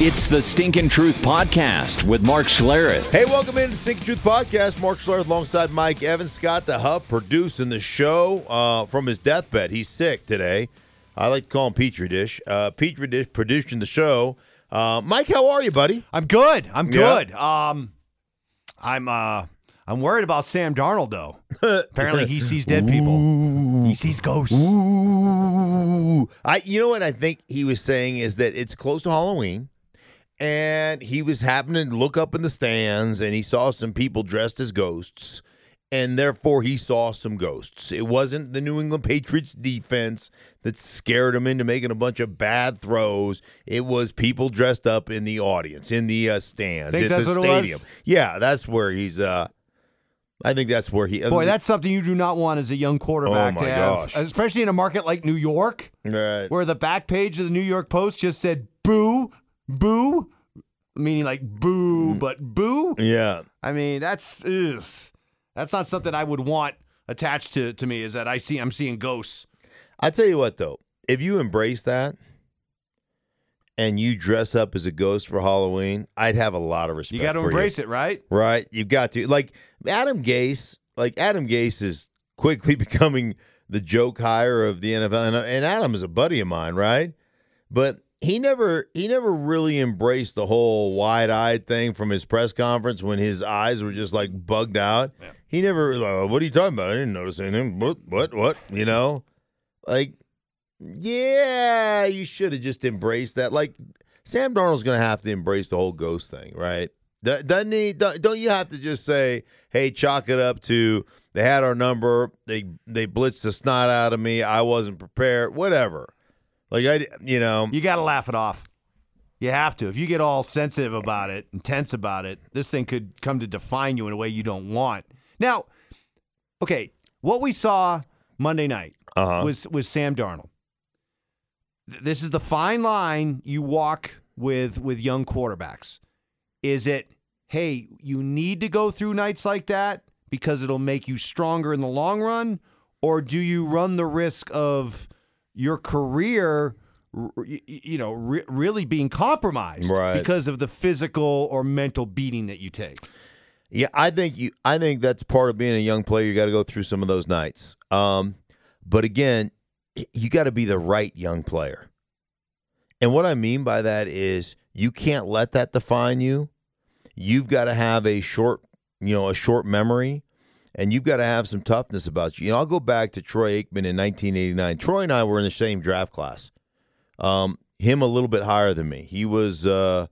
It's the Stinkin' Truth Podcast with Mark Schlereth. Hey, welcome into the Stinking Truth Podcast. Mark Schlereth alongside Mike Evans. Scott the Hub producing the show uh, from his deathbed. He's sick today. I like to call him Petri Dish. Uh, Petri Dish producing the show. Uh, Mike, how are you, buddy? I'm good. I'm Yeah. good. Um, I'm uh, I'm worried about Sam Darnold though. Apparently, he sees dead people. He sees ghosts. Ooh. I, you know what I think he was saying is that it's close to Halloween, and he was happening to look up in the stands, and he saw some people dressed as ghosts, and therefore he saw some ghosts. It wasn't the New England Patriots defense that scared him into making a bunch of bad throws. It was people dressed up in the audience, in the uh, stands, Think at the what it was? stadium. Yeah, that's where he's. uh I think that's where he. Boy, that's something you do not want as a young quarterback Oh, my to have, gosh. especially in a market like New York, right. where the back page of the New York Post just said "boo, boo," meaning like boo, Mm. but boo. Yeah. I mean, that's ugh. that's not something I would want attached to to me. Is that I see I'm seeing ghosts. I tell you what, though, if you embrace that and you dress up as a ghost for Halloween, I'd have a lot of respect. You got to embrace you. it, right? right? You've got to like Adam Gase. Like Adam Gase is quickly becoming the joke hire of the NFL, and, and Adam is a buddy of mine, right? But he never he never really embraced the whole wide eyed thing from his press conference when his eyes were just like bugged out. He never like, "Oh, what are you talking about? I didn't notice anything. What what what? You know, like yeah, you should have just embraced that. Like Sam Darnold's going to have to embrace the whole ghost thing, right? Do- Doesn't he? Don't don't you have to just say, "Hey, chalk it up to they had our number. They they blitzed the snot out of me. I wasn't prepared. Whatever." Like I, you know, You got to laugh it off. You have to. If you get all sensitive about it intense about it, this thing could come to define you in a way you don't want. Now, okay, what we saw Monday night Uh-huh. was was Sam Darnold. This is the fine line you walk with with young quarterbacks. Is it, hey, you need to go through nights like that because it'll make you stronger in the long run, or do you run the risk of your career, r- y- y- you know, re- really being compromised Right. because of the physical or mental beating that you take? Yeah, I think you. I think that's part of being a young player. You got to go through some of those nights. Um, but again, you got to be the right young player. And what I mean by that is you can't let that define you. You've got to have a short, you know, a short memory, and you've got to have some toughness about you. You know, I'll go back to Troy Aikman in 1989. Troy and I were in the same draft class. Um, him a little bit higher than me. He was uh,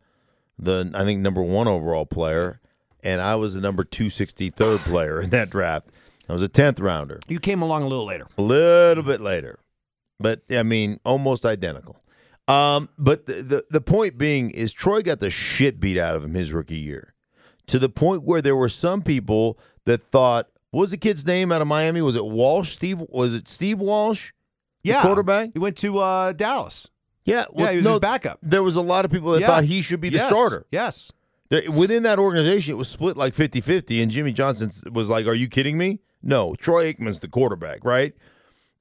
the I think number one overall player, and I was the number two sixty third player in that draft. I was a tenth rounder, You came along a little later. a little bit later, but I mean almost identical. Um, but the, the the point being is Troy got the shit beat out of him his rookie year, to the point where there were some people that thought, what was the kid's name out of Miami? Was it Walsh? Steve? Was it Steve Walsh? The Yeah, quarterback. He went to uh, Dallas. Yeah, yeah, he was no, his backup. There was a lot of people that Yeah. thought he should be the Yes, starter. Yes. Within that organization, it was split like 50 50, and Jimmy Johnson was like, Are you kidding me? No, Troy Aikman's the quarterback, right?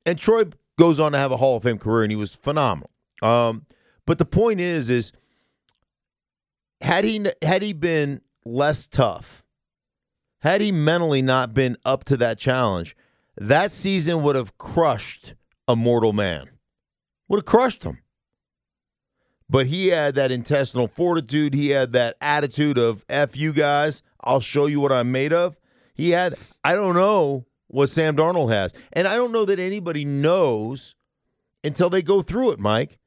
And Troy goes on to have a Hall of Fame career, and he was phenomenal. Um, but the point is, is had he had he been less tough, had he mentally not been up to that challenge, that season would have crushed a mortal man. Would have crushed him but he had that intestinal fortitude. He had that attitude of "f you guys, I'll show you what I'm made of." He had, I don't know what Sam Darnold has, and I don't know that anybody knows until they go through it. Mike,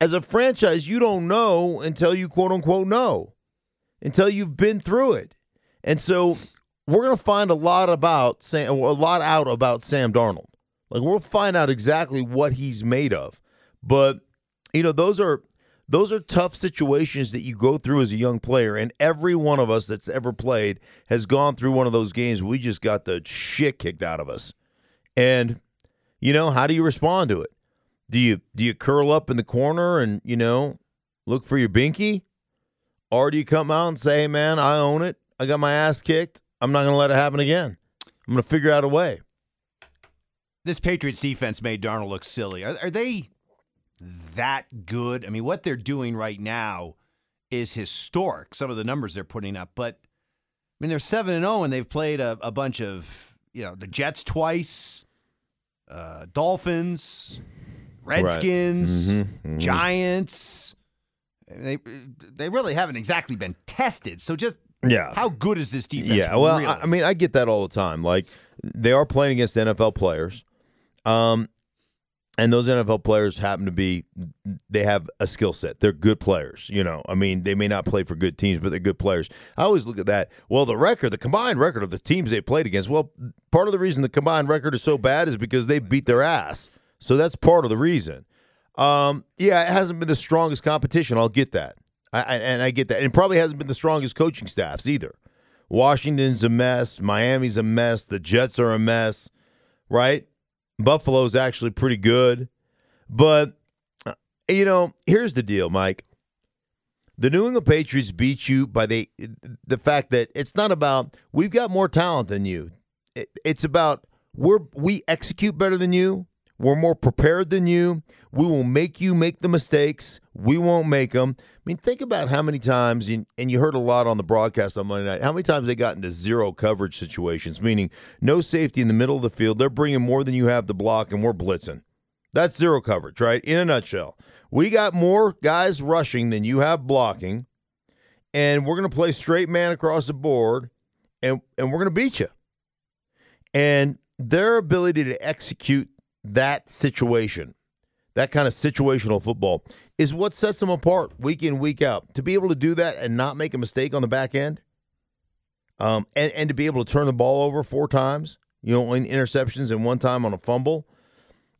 as a franchise, you don't know until you quote unquote know, until you've been through it, and so we're gonna find a lot about Sam, a lot out about Sam Darnold. Like we'll find out exactly what he's made of, but you know those are those are tough situations that you go through as a young player and every one of us that's ever played has gone through one of those games we just got the shit kicked out of us. And you know how do you respond to it? Do you do you curl up in the corner and you know look for your binky? Or do you come out and say hey man i own it. I got my ass kicked i'm not going to let it happen again i'm going to figure out a way This Patriots defense made Darnold look silly. Are, are they that good? I mean, what they're doing right now is historic. Some of the numbers they're putting up, but I mean they're seven and zero, and they've played a, a bunch of you know the Jets twice, uh, Dolphins, Redskins, Mm-hmm, Giants. They they really haven't exactly been tested. So just Yeah. how good is this defense? Yeah, well, really? I, I mean, I get that all the time. Like they are playing against NFL players, um, and those NFL players happen to be they have a skill set. They're good players. You know, I mean, they may not play for good teams, but they're good players. I always look at that. Well, the record, the combined record of the teams they played against. Well, part of the reason the combined record is so bad is because they beat their ass. So that's part of the reason. Um, yeah, it hasn't been the strongest competition. I'll get that. I, and I get that. And it probably hasn't been the strongest coaching staffs either. Washington's a mess. Miami's a mess. The Jets are a mess, right? Buffalo's actually pretty good. But, uh, you know, here's the deal, Mike. The New England Patriots beat you by the the fact that it's not about we've got more talent than you. It, it's about we're we execute better than you. We're more prepared than you. We will make you make the mistakes. We won't make them. I mean, think about how many times, and you heard a lot on the broadcast on Monday night, how many times they got into zero coverage situations, meaning no safety in the middle of the field. They're bringing more than you have to block, and we're blitzing. That's zero coverage, right? In a nutshell. We got more guys rushing than you have blocking, and we're going to play straight man across the board, and, and we're going to beat you. And their ability to execute that situation, that kind of situational football, is what sets them apart week in, week out. To be able to do that and not make a mistake on the back end, um, and, and to be able to turn the ball over four times, you know, in interceptions and one time on a fumble,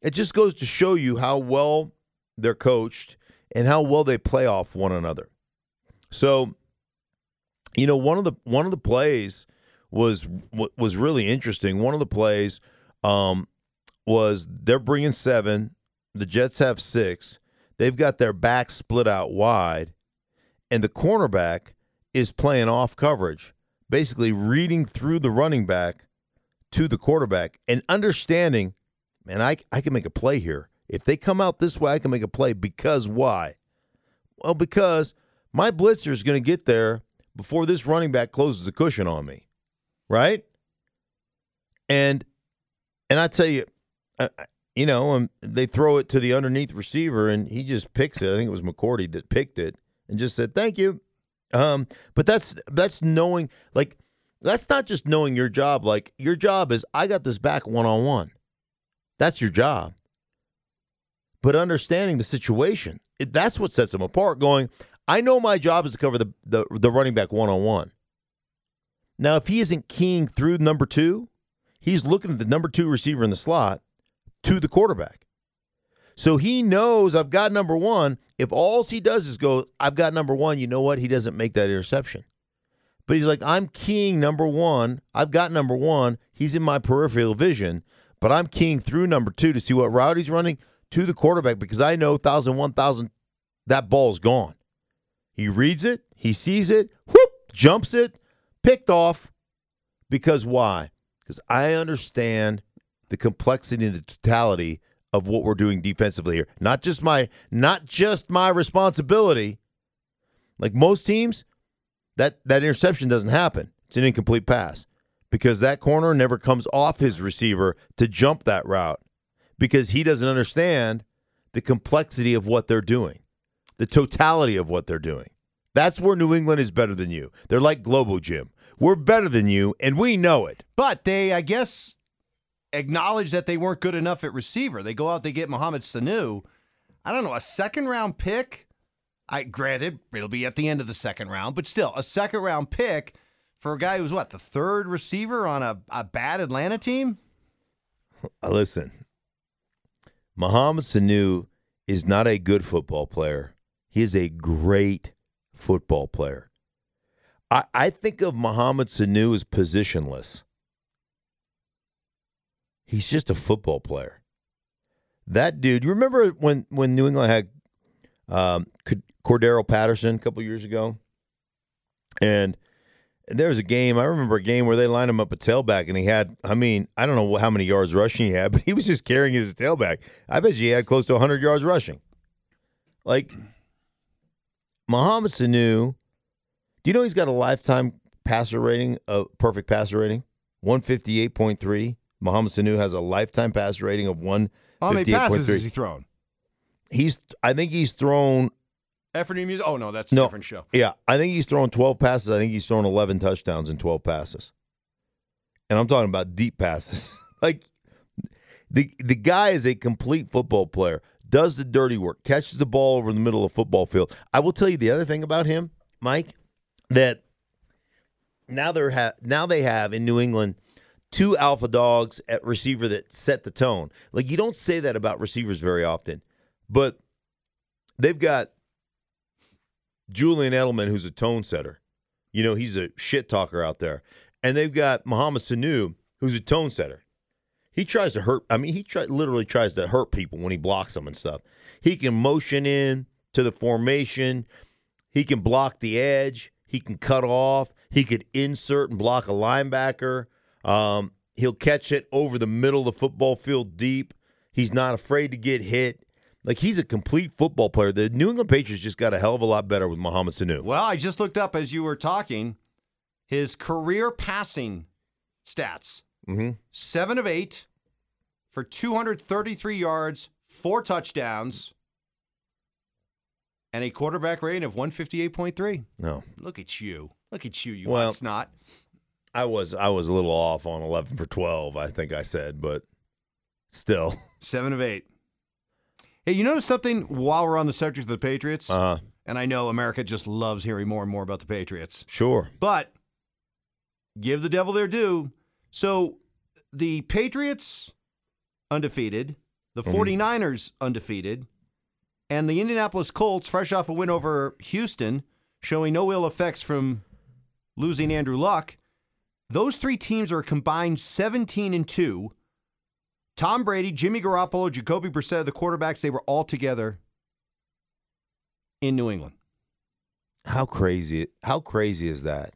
it just goes to show you how well they're coached and how well they play off one another. So, you know, one of the one of the plays was was really interesting. One of the plays um, was they're bringing seven. The Jets have six. They've got their back split out wide, and the cornerback is playing off coverage, basically reading through the running back to the quarterback and understanding, man, I I can make a play here. If they come out this way, I can make a play because why? Well, because my blitzer is going to get there before this running back closes the cushion on me, right? And and I tell you, uh, you know, um, they throw it to the underneath receiver, and he just picks it. I think it was McCourty that picked it and just said thank you. Um, but that's that's knowing like that's not just knowing your job. Like your job is I got this back one on one. That's your job. But understanding the situation, it, that's what sets them apart. Going, I know my job is to cover the the, the running back one on one. Now, if he isn't keying through number two, he's looking at the number two receiver in the slot to the quarterback. So he knows I've got number one. If all he does is go, I've got number one, you know what? He doesn't make that interception. But he's like, I'm keying number one. I've got number one. He's in my peripheral vision, but I'm keying through number two to see what route he's running to the quarterback because I know 1,000, 1,000, that ball's gone. He reads it, he sees it, whoop, jumps it, picked off. Because why? Because I understand the complexity and the totality of what we're doing defensively here. Not just my not just my responsibility. Like most teams, that that interception doesn't happen. It's an incomplete pass because that corner never comes off his receiver to jump that route because he doesn't understand the complexity of what they're doing, the totality of what they're doing. That's where New England is better than you. They're like Globo Gym. We're better than you, and we know it. But they, I guess, acknowledge that they weren't good enough at receiver. They go out, they get Mohamed Sanu. I don't know, a second round pick. I granted it'll be at the end of the second round, but still a second round pick for a guy who's what the third receiver on a, a bad Atlanta team. Uh, Listen, Mohamed Sanu is not a good football player. He is a great football player. I, I think of Mohamed Sanu as positionless. He's just a football player. That dude, you remember when, when New England had um, Cordarrelle Patterson a couple years ago? And there was a game, I remember a game where they lined him up a tailback and he had, I mean, I don't know how many yards rushing he had, but he was just carrying his tailback. I bet you he had close to 100 yards rushing. Like, Mohamed Sanu, do you know he's got a lifetime passer rating, a perfect passer rating? 158.3. Mohamed Sanu has a lifetime pass rating of one. How many passes has he thrown? He's I think he's thrown Effort music. Oh no, that's a No. different show. yeah, I think he's thrown 12 passes. I think he's thrown 11 touchdowns in 12 passes. And I'm talking about deep passes. like the the guy is a complete football player. Does the dirty work, catches the ball over the middle of the football field. I will tell you the other thing about him, Mike, that now they're ha- now they have in New England two alpha dogs at receiver that set the tone. Like you don't say that about receivers very often, but they've got Julian Edelman, who's a tone setter. You know, he's a shit talker out there. And they've got Mohamed Sanu, who's a tone setter. He tries to hurt. I mean, he try, literally tries to hurt people when he blocks them and stuff. He can motion in to the formation. He can block the edge. He can cut off. He could insert and block a linebacker. Um, he'll catch it over the middle of the football field deep. He's not afraid to get hit. Like he's a complete football player. The New England Patriots just got a hell of a lot better with Mohamed Sanu. Well, I just looked up as you were talking his career passing stats. Mm-hmm. Seven of eight for 233 yards, four touchdowns, and a quarterback rating of 158.3. No, Look at you. Look at you, you well, not. I was I was a little off on eleven for twelve. I think I said, but still, Seven of eight. Hey, you notice something while we're on the subject of the Patriots? uh, and I know America just loves hearing more and more about the Patriots. sure. But give the devil their due. So the Patriots undefeated, the Mhm. 49ers undefeated, and the Indianapolis Colts fresh off a win over Houston, showing no ill effects from losing Andrew Luck. Those three teams are combined 17 and 2. Tom Brady, Jimmy Garoppolo, Jacoby Brissett, the quarterbacks, they were all together in New England. How crazy? How crazy is that?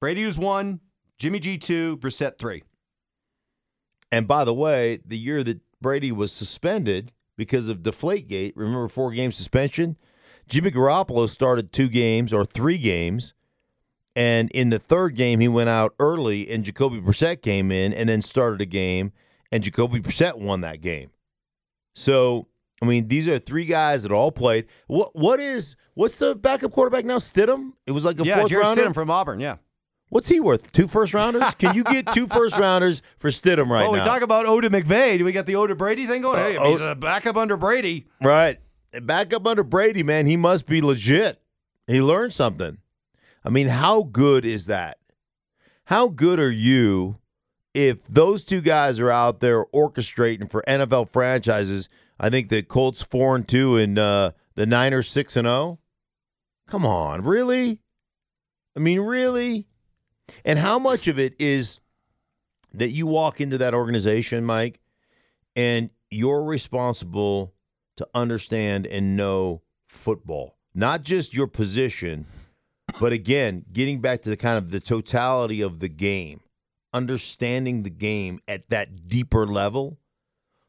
Brady was one, Jimmy G two, Brissett three. And by the way, the year that Brady was suspended because of Deflategate, remember four game suspension? Jimmy Garoppolo started two games or three games. And in the third game, he went out early, and Jacoby Brissett came in and then started a game, and Jacoby Brissett won that game. So, I mean, these are three guys that all played. What what is what's the backup quarterback now? Stidham? It was like a yeah, fourth Jarrett rounder. Stidham from Auburn. Yeah. What's he worth? Two first rounders? Can you get two first rounders for Stidham right now? oh, we talk about Oda McVay. Do we got the Oda Brady thing going? Uh, hey, he's a backup under Brady. Right. Back up under Brady, man. He must be legit. He learned something. I mean, how good is that? How good are you if those two guys are out there orchestrating for NFL franchises? I think the Colts four and two and uh, the Niners six and zero. Come on, really? I mean, really? And how much of it is that you walk into that organization, Mike, and you're responsible to understand and know football, not just your position, but again, getting back to the kind of the totality of the game, understanding the game at that deeper level.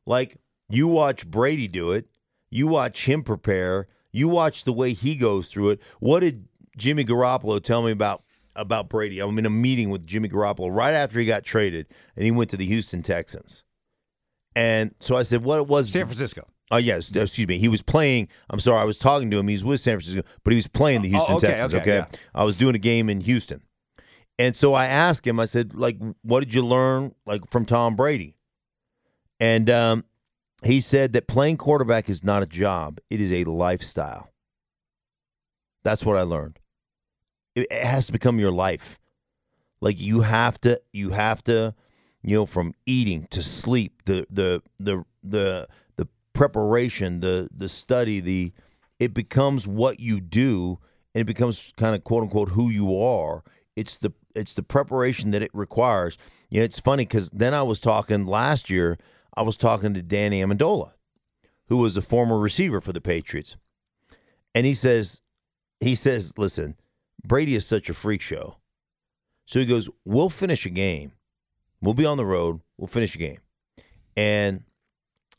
Like you watch Brady do it, you watch him prepare, you watch the way he goes through it. What did Jimmy Garoppolo tell me about about Brady? I'm in a meeting with Jimmy Garoppolo right after he got traded, and he went to the Houston Texans. And so I said, "What it was San Francisco. Oh yes, excuse me. He was playing. I'm sorry, I was talking to him. He's with San Francisco, but he was playing the Oh, Houston okay, Texans. okay, Okay, yeah. I was doing a game in Houston, and so I asked him. I said, like, what did you learn, like, from Tom Brady? And um, he said that playing quarterback is not a job; it is a lifestyle. That's what I learned. It, it has to become your life. Like you have to, you have to, you know, from eating to sleep, the the the the preparation, the the study, the it becomes what you do, and it becomes kind of quote unquote who you are. It's the it's the preparation that it requires. You know, it's funny because then I was talking last year. I was talking to Danny Amendola, who was a former receiver for the Patriots, and he says, he says, listen, Brady is such a freak show. So he goes, we'll finish a game. We'll be on the road. We'll finish a game. And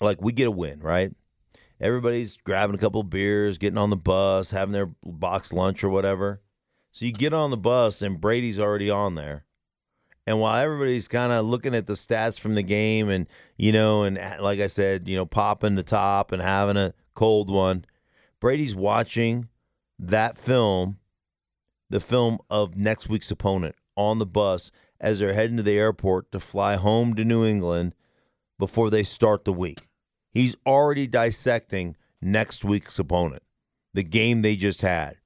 like we get a win, right? everybody's grabbing a couple beers, getting on the bus, having their box lunch or whatever. So you get on the bus and Brady's already on there. And while everybody's kind of looking at the stats from the game and, you know, and uh, like I said, you know, popping the top and having a cold one, Brady's watching that film, the film of next week's opponent on the bus as they're heading to the airport to fly home to New England before they start the week. He's already dissecting next week's opponent, the game they just had.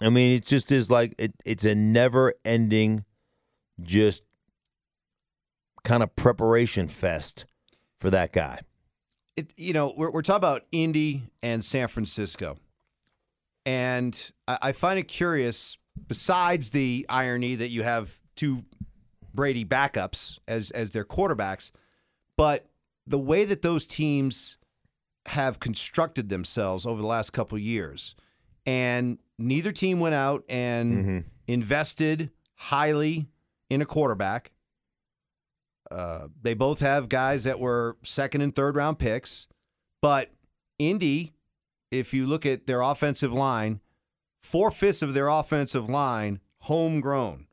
I mean, it just is like it, it's a never ending, just kind of preparation fest for that guy. It, you know, we're, we're talking about Indy and San Francisco. And I, I find it curious, besides the irony that you have two Brady backups as, as their quarterbacks, but the way that those teams have constructed themselves over the last couple years. And neither team went out and Mm-hmm. invested highly in a quarterback. Uh, they both have guys that were second and third round picks, but Indy, if you look at their offensive line, four fifths of their offensive line homegrown,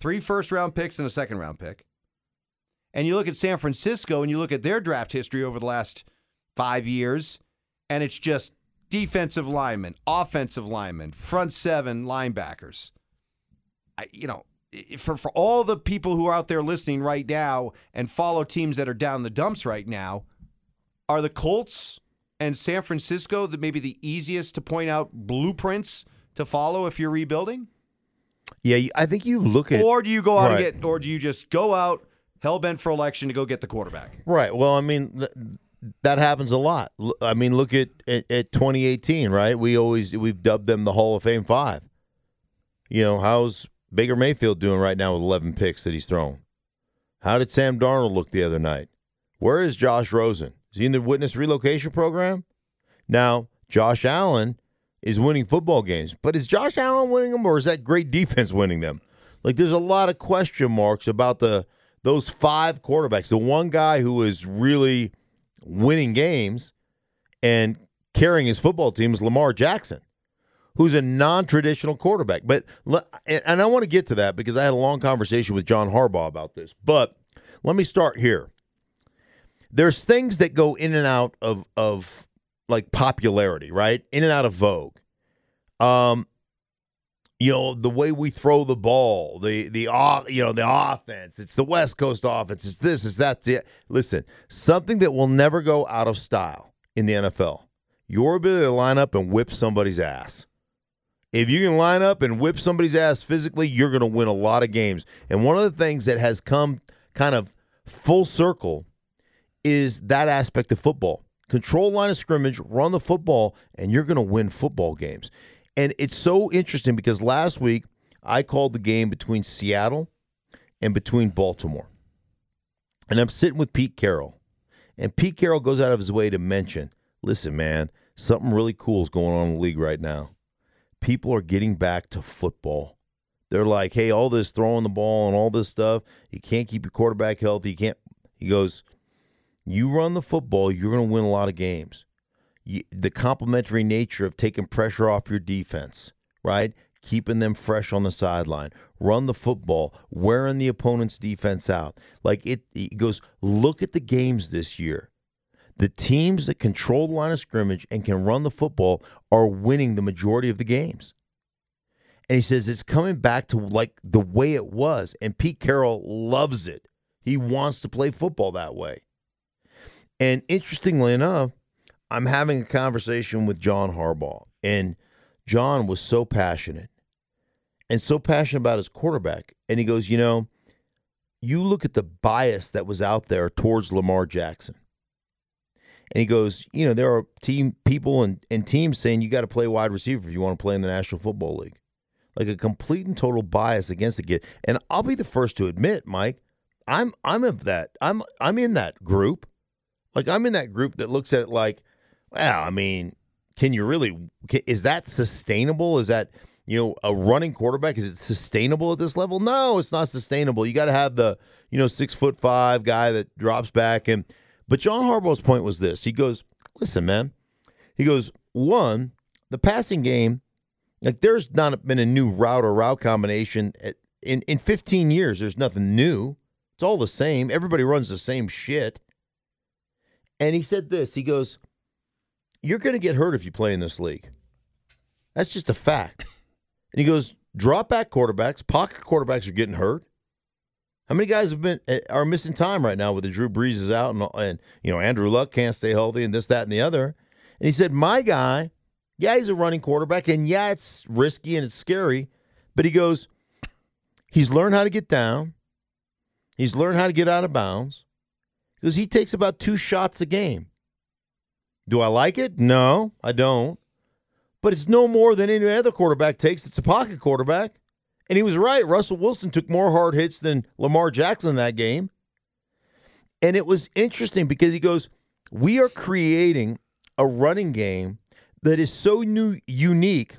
three first round picks and a second round pick. And you look at San Francisco and you look at their draft history over the last five years, and it's just defensive linemen, offensive linemen, front seven linebackers. I, you know, for for all the people who are out there listening right now and follow teams that are down the dumps right now, are the Colts and San Francisco the maybe the easiest to point out blueprints to follow if you're rebuilding? Yeah, I think you look at Or do you go out Right. and get or do you just go out hell bent for election to go get the quarterback? Right. Well, I mean, th- that happens a lot. L- I mean, look at, at at 2018, right? We always we've dubbed them the Hall of Fame Five. You know, how's Baker Mayfield doing right now with 11 picks that he's thrown? How did Sam Darnold look the other night? Where is Josh Rosen? Is he in the witness relocation program? Now, Josh Allen is winning football games, but is Josh Allen winning them or is that great defense winning them? Like there's a lot of question marks about the those five quarterbacks. The one guy who is really winning games and carrying his football team is Lamar Jackson, who's a non-traditional quarterback. But and I want to get to that because I had a long conversation with John Harbaugh about this. But let me start here. There's things that go in and out of of like popularity, right? In and out of vogue. Um, you know the way we throw the ball, the the you know the offense. It's the West Coast offense. It's this. It's that. It's Listen, something that will never go out of style in the NFL: your ability to line up and whip somebody's ass. If you can line up and whip somebody's ass physically, you're going to win a lot of games. And one of the things that has come kind of full circle is that aspect of football. Control line of scrimmage, run the football, and you're going to win football games. And it's so interesting because last week I called the game between Seattle and between Baltimore. And I'm sitting with Pete Carroll. And Pete Carroll goes out of his way to mention listen, man, something really cool is going on in the league right now. People are getting back to football. They're like, hey, all this throwing the ball and all this stuff, you can't keep your quarterback healthy. You can't. He goes, you run the football, you're going to win a lot of games. The complementary nature of taking pressure off your defense, right? Keeping them fresh on the sideline. Run the football, wearing the opponent's defense out. Like it, it goes, look at the games this year. The teams that control the line of scrimmage and can run the football are winning the majority of the games. And he says it's coming back to like the way it was. And Pete Carroll loves it. He wants to play football that way. And interestingly enough, I'm having a conversation with John Harbaugh, and John was so passionate and so passionate about his quarterback. And he goes, You know, you look at the bias that was out there towards Lamar Jackson. And he goes, You know, there are team people and, and teams saying you got to play wide receiver if you want to play in the National Football League. Like a complete and total bias against the kid. And I'll be the first to admit, Mike, I'm I'm of that. I'm I'm in that group. Like I'm in that group that looks at it like, well, I mean, can you really? Is that sustainable? Is that you know a running quarterback? Is it sustainable at this level? No, it's not sustainable. You got to have the you know six foot five guy that drops back and. But John Harbaugh's point was this: he goes, listen, man. He goes, one, the passing game, like there's not been a new route or route combination at, in in 15 years. There's nothing new. It's all the same. Everybody runs the same shit. And he said this. He goes, "You're going to get hurt if you play in this league. That's just a fact." And he goes, "Drop back quarterbacks, pocket quarterbacks are getting hurt. How many guys have been eh, are missing time right now with the Drew Brees out and and you know Andrew Luck can't stay healthy and this that and the other." And he said, "My guy, yeah, he's a running quarterback, and yeah, it's risky and it's scary, but he goes, he's learned how to get down, he's learned how to get out of bounds, because he takes about two shots a game. Do I like it? No, I don't. But it's no more than any other quarterback takes. It's a pocket quarterback. And he was right. Russell Wilson took more hard hits than Lamar Jackson that game. And it was interesting because he goes, We are creating a running game that is so new, unique,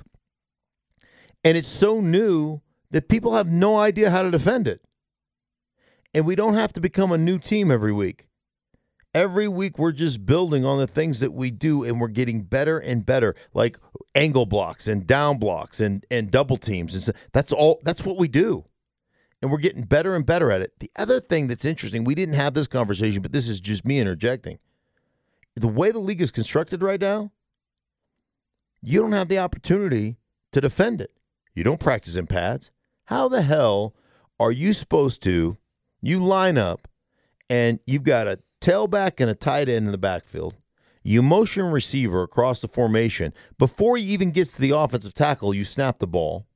and it's so new that people have no idea how to defend it. And we don't have to become a new team every week. Every week, we're just building on the things that we do, and we're getting better and better, like angle blocks and down blocks and and double teams, and so that's all. That's what we do, and we're getting better and better at it. The other thing that's interesting, we didn't have this conversation, but this is just me interjecting. The way the league is constructed right now, you don't have the opportunity to defend it. You don't practice in pads. How the hell are you supposed to? You line up, and you've got a tailback and a tight end in the backfield. You motion receiver across the formation. Before he even gets to the offensive tackle, you snap the ball.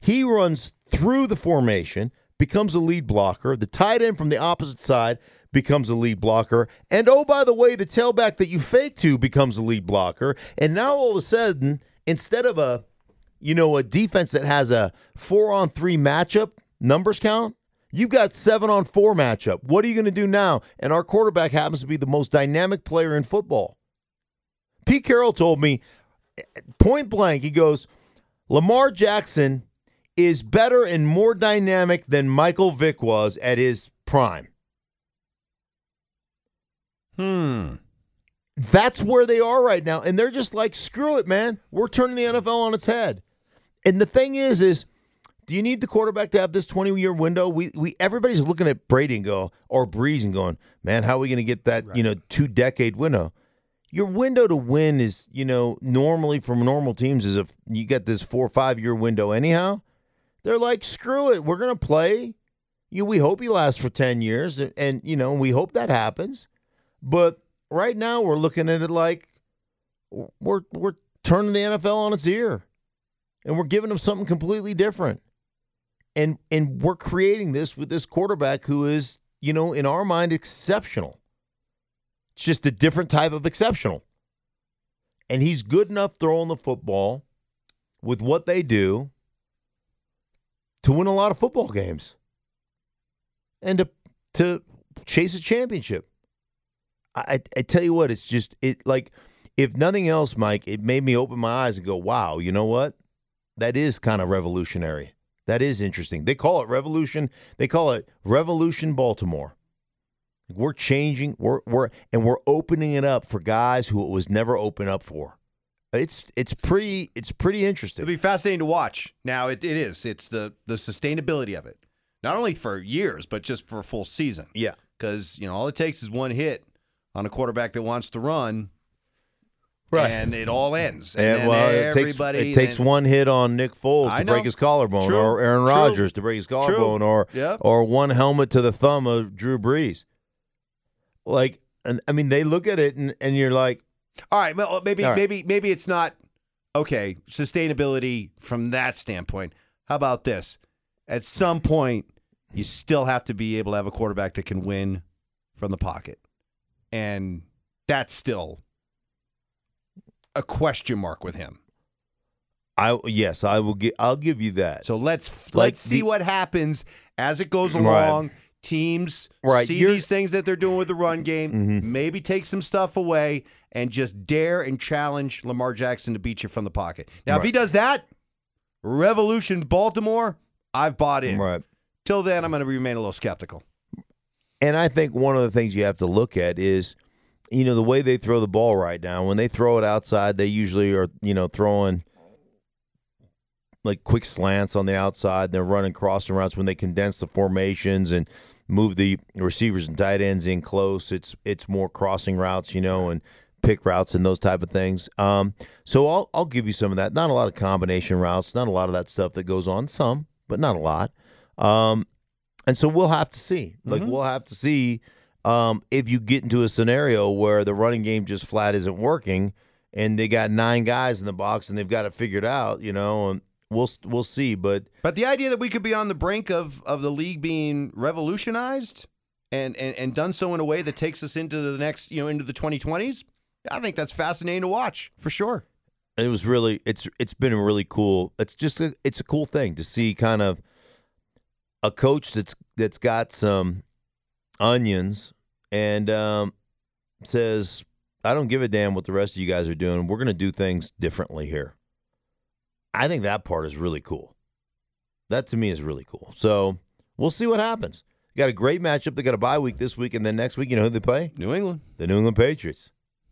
He runs through the formation, becomes a lead blocker. The tight end from the opposite side becomes a lead blocker. And oh, by the way, the tailback that you fake to becomes a lead blocker. And now all of a sudden, instead of a you know, a defense that has a four on three matchup numbers count, You've got seven on four matchup. What are you going to do now? And our quarterback happens to be the most dynamic player in football. Pete Carroll told me point blank, he goes, Lamar Jackson is better and more dynamic than Michael Vick was at his prime. Hmm. That's where they are right now. And they're just like, screw it, man. We're turning the NFL on its head. And the thing is, is do you need the quarterback to have this 20 year window? We we everybody's looking at Brady and go or Brees and going, man, how are we going to get that right. you know two decade window? Your window to win is you know normally from normal teams is if you get this four or five year window anyhow. They're like, screw it, we're going to play. You, we hope he lasts for 10 years, and, and you know we hope that happens. But right now we're looking at it like we're we're turning the NFL on its ear, and we're giving them something completely different and and we're creating this with this quarterback who is, you know, in our mind, exceptional. It's just a different type of exceptional. And he's good enough throwing the football with what they do to win a lot of football games and to to chase a championship. I, I tell you what, it's just it like if nothing else, Mike, it made me open my eyes and go, wow, you know what? That is kind of revolutionary. That is interesting. They call it revolution. They call it Revolution Baltimore. We're changing. We're we're and we're opening it up for guys who it was never open up for. It's it's pretty it's pretty interesting. It'll be fascinating to watch. Now it, it is. It's the the sustainability of it. Not only for years, but just for a full season. Yeah. Because, you know, all it takes is one hit on a quarterback that wants to run Right. And it all ends. And, and well, it takes, it takes one hit on Nick Foles to break his collarbone, True. or Aaron Rodgers to break his collarbone, True. or yep. or one helmet to the thumb of Drew Brees. Like, and I mean, they look at it and, and you're like, all right, well, maybe right. maybe maybe it's not okay sustainability from that standpoint. How about this? At some point, you still have to be able to have a quarterback that can win from the pocket, and that's still a question mark with him. I yes, I will give. I'll give you that. So let's like let's see the, what happens as it goes along. Right. Teams right. see You're, these things that they're doing with the run game. Mm-hmm. Maybe take some stuff away and just dare and challenge Lamar Jackson to beat you from the pocket. Now, right. if he does that, Revolution Baltimore, I've bought in. Right. Till then, I'm going to remain a little skeptical. And I think one of the things you have to look at is you know, the way they throw the ball right now, when they throw it outside, they usually are, you know, throwing like quick slants on the outside. They're running crossing routes when they condense the formations and move the receivers and tight ends in close. It's it's more crossing routes, you know, and pick routes and those type of things. Um, so I'll I'll give you some of that. Not a lot of combination routes, not a lot of that stuff that goes on. Some, but not a lot. Um, and so we'll have to see. Like we'll have to see um, if you get into a scenario where the running game just flat isn't working, and they got nine guys in the box and they've got it figured out. You know, and we'll we'll see. But But the idea that we could be on the brink of, of the league being revolutionized and, and, and done so in a way that takes us into the next, you know, into the 2020s, I think that's fascinating to watch for sure. it was really it's it's been a really cool. It's just a, it's a cool thing to see kind of a coach that's that's got some onions and um, says, "I don't give a damn what the rest of you guys are doing. We're going to do things differently here." I think that part is really cool. That to me is really cool. So we'll see what happens. Got a great matchup. They got a bye week this week, and then next week, you know who they play? New England. the New England Patriots.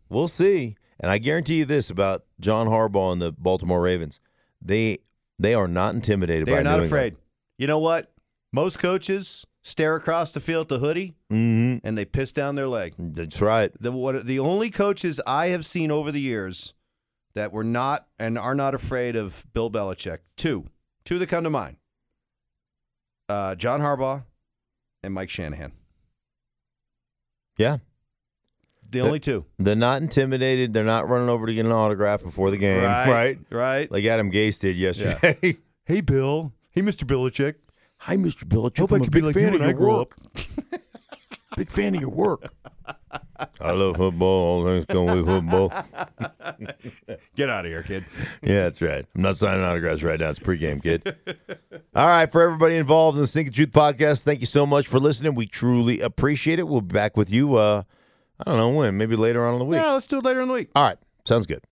We'll see. And I guarantee you this about John Harbaugh and the Baltimore Ravens. They they are not intimidated They by are not New afraid. You know what? Most coaches stare across the field at the hoodie hmm and they piss down their leg. That's right. The what the only coaches I have seen over the years that were not and are not afraid of Bill Belichick. Two, two that come to mind: uh, John Harbaugh and Mike Shanahan. Yeah. The only two. They're not intimidated. They're not running over to get an autograph before the game. Right, right. Like Adam Gase did yesterday. Hey, Bill. Hey, Mr. Belichick. Hi, Mr. Belichick. Hope I I'm a be big like fan of your work. big fan of your work. I love football. All things come with football. Get out of here, kid. Yeah, that's right. I'm not signing autographs right now. It's pregame, kid. All right, for everybody involved in the Stinking Truth podcast, thank you so much for listening. We truly appreciate it. We'll be back with you. Uh, I don't know when, maybe later on in the week. Yeah, let's do it later in the week. All right, sounds good.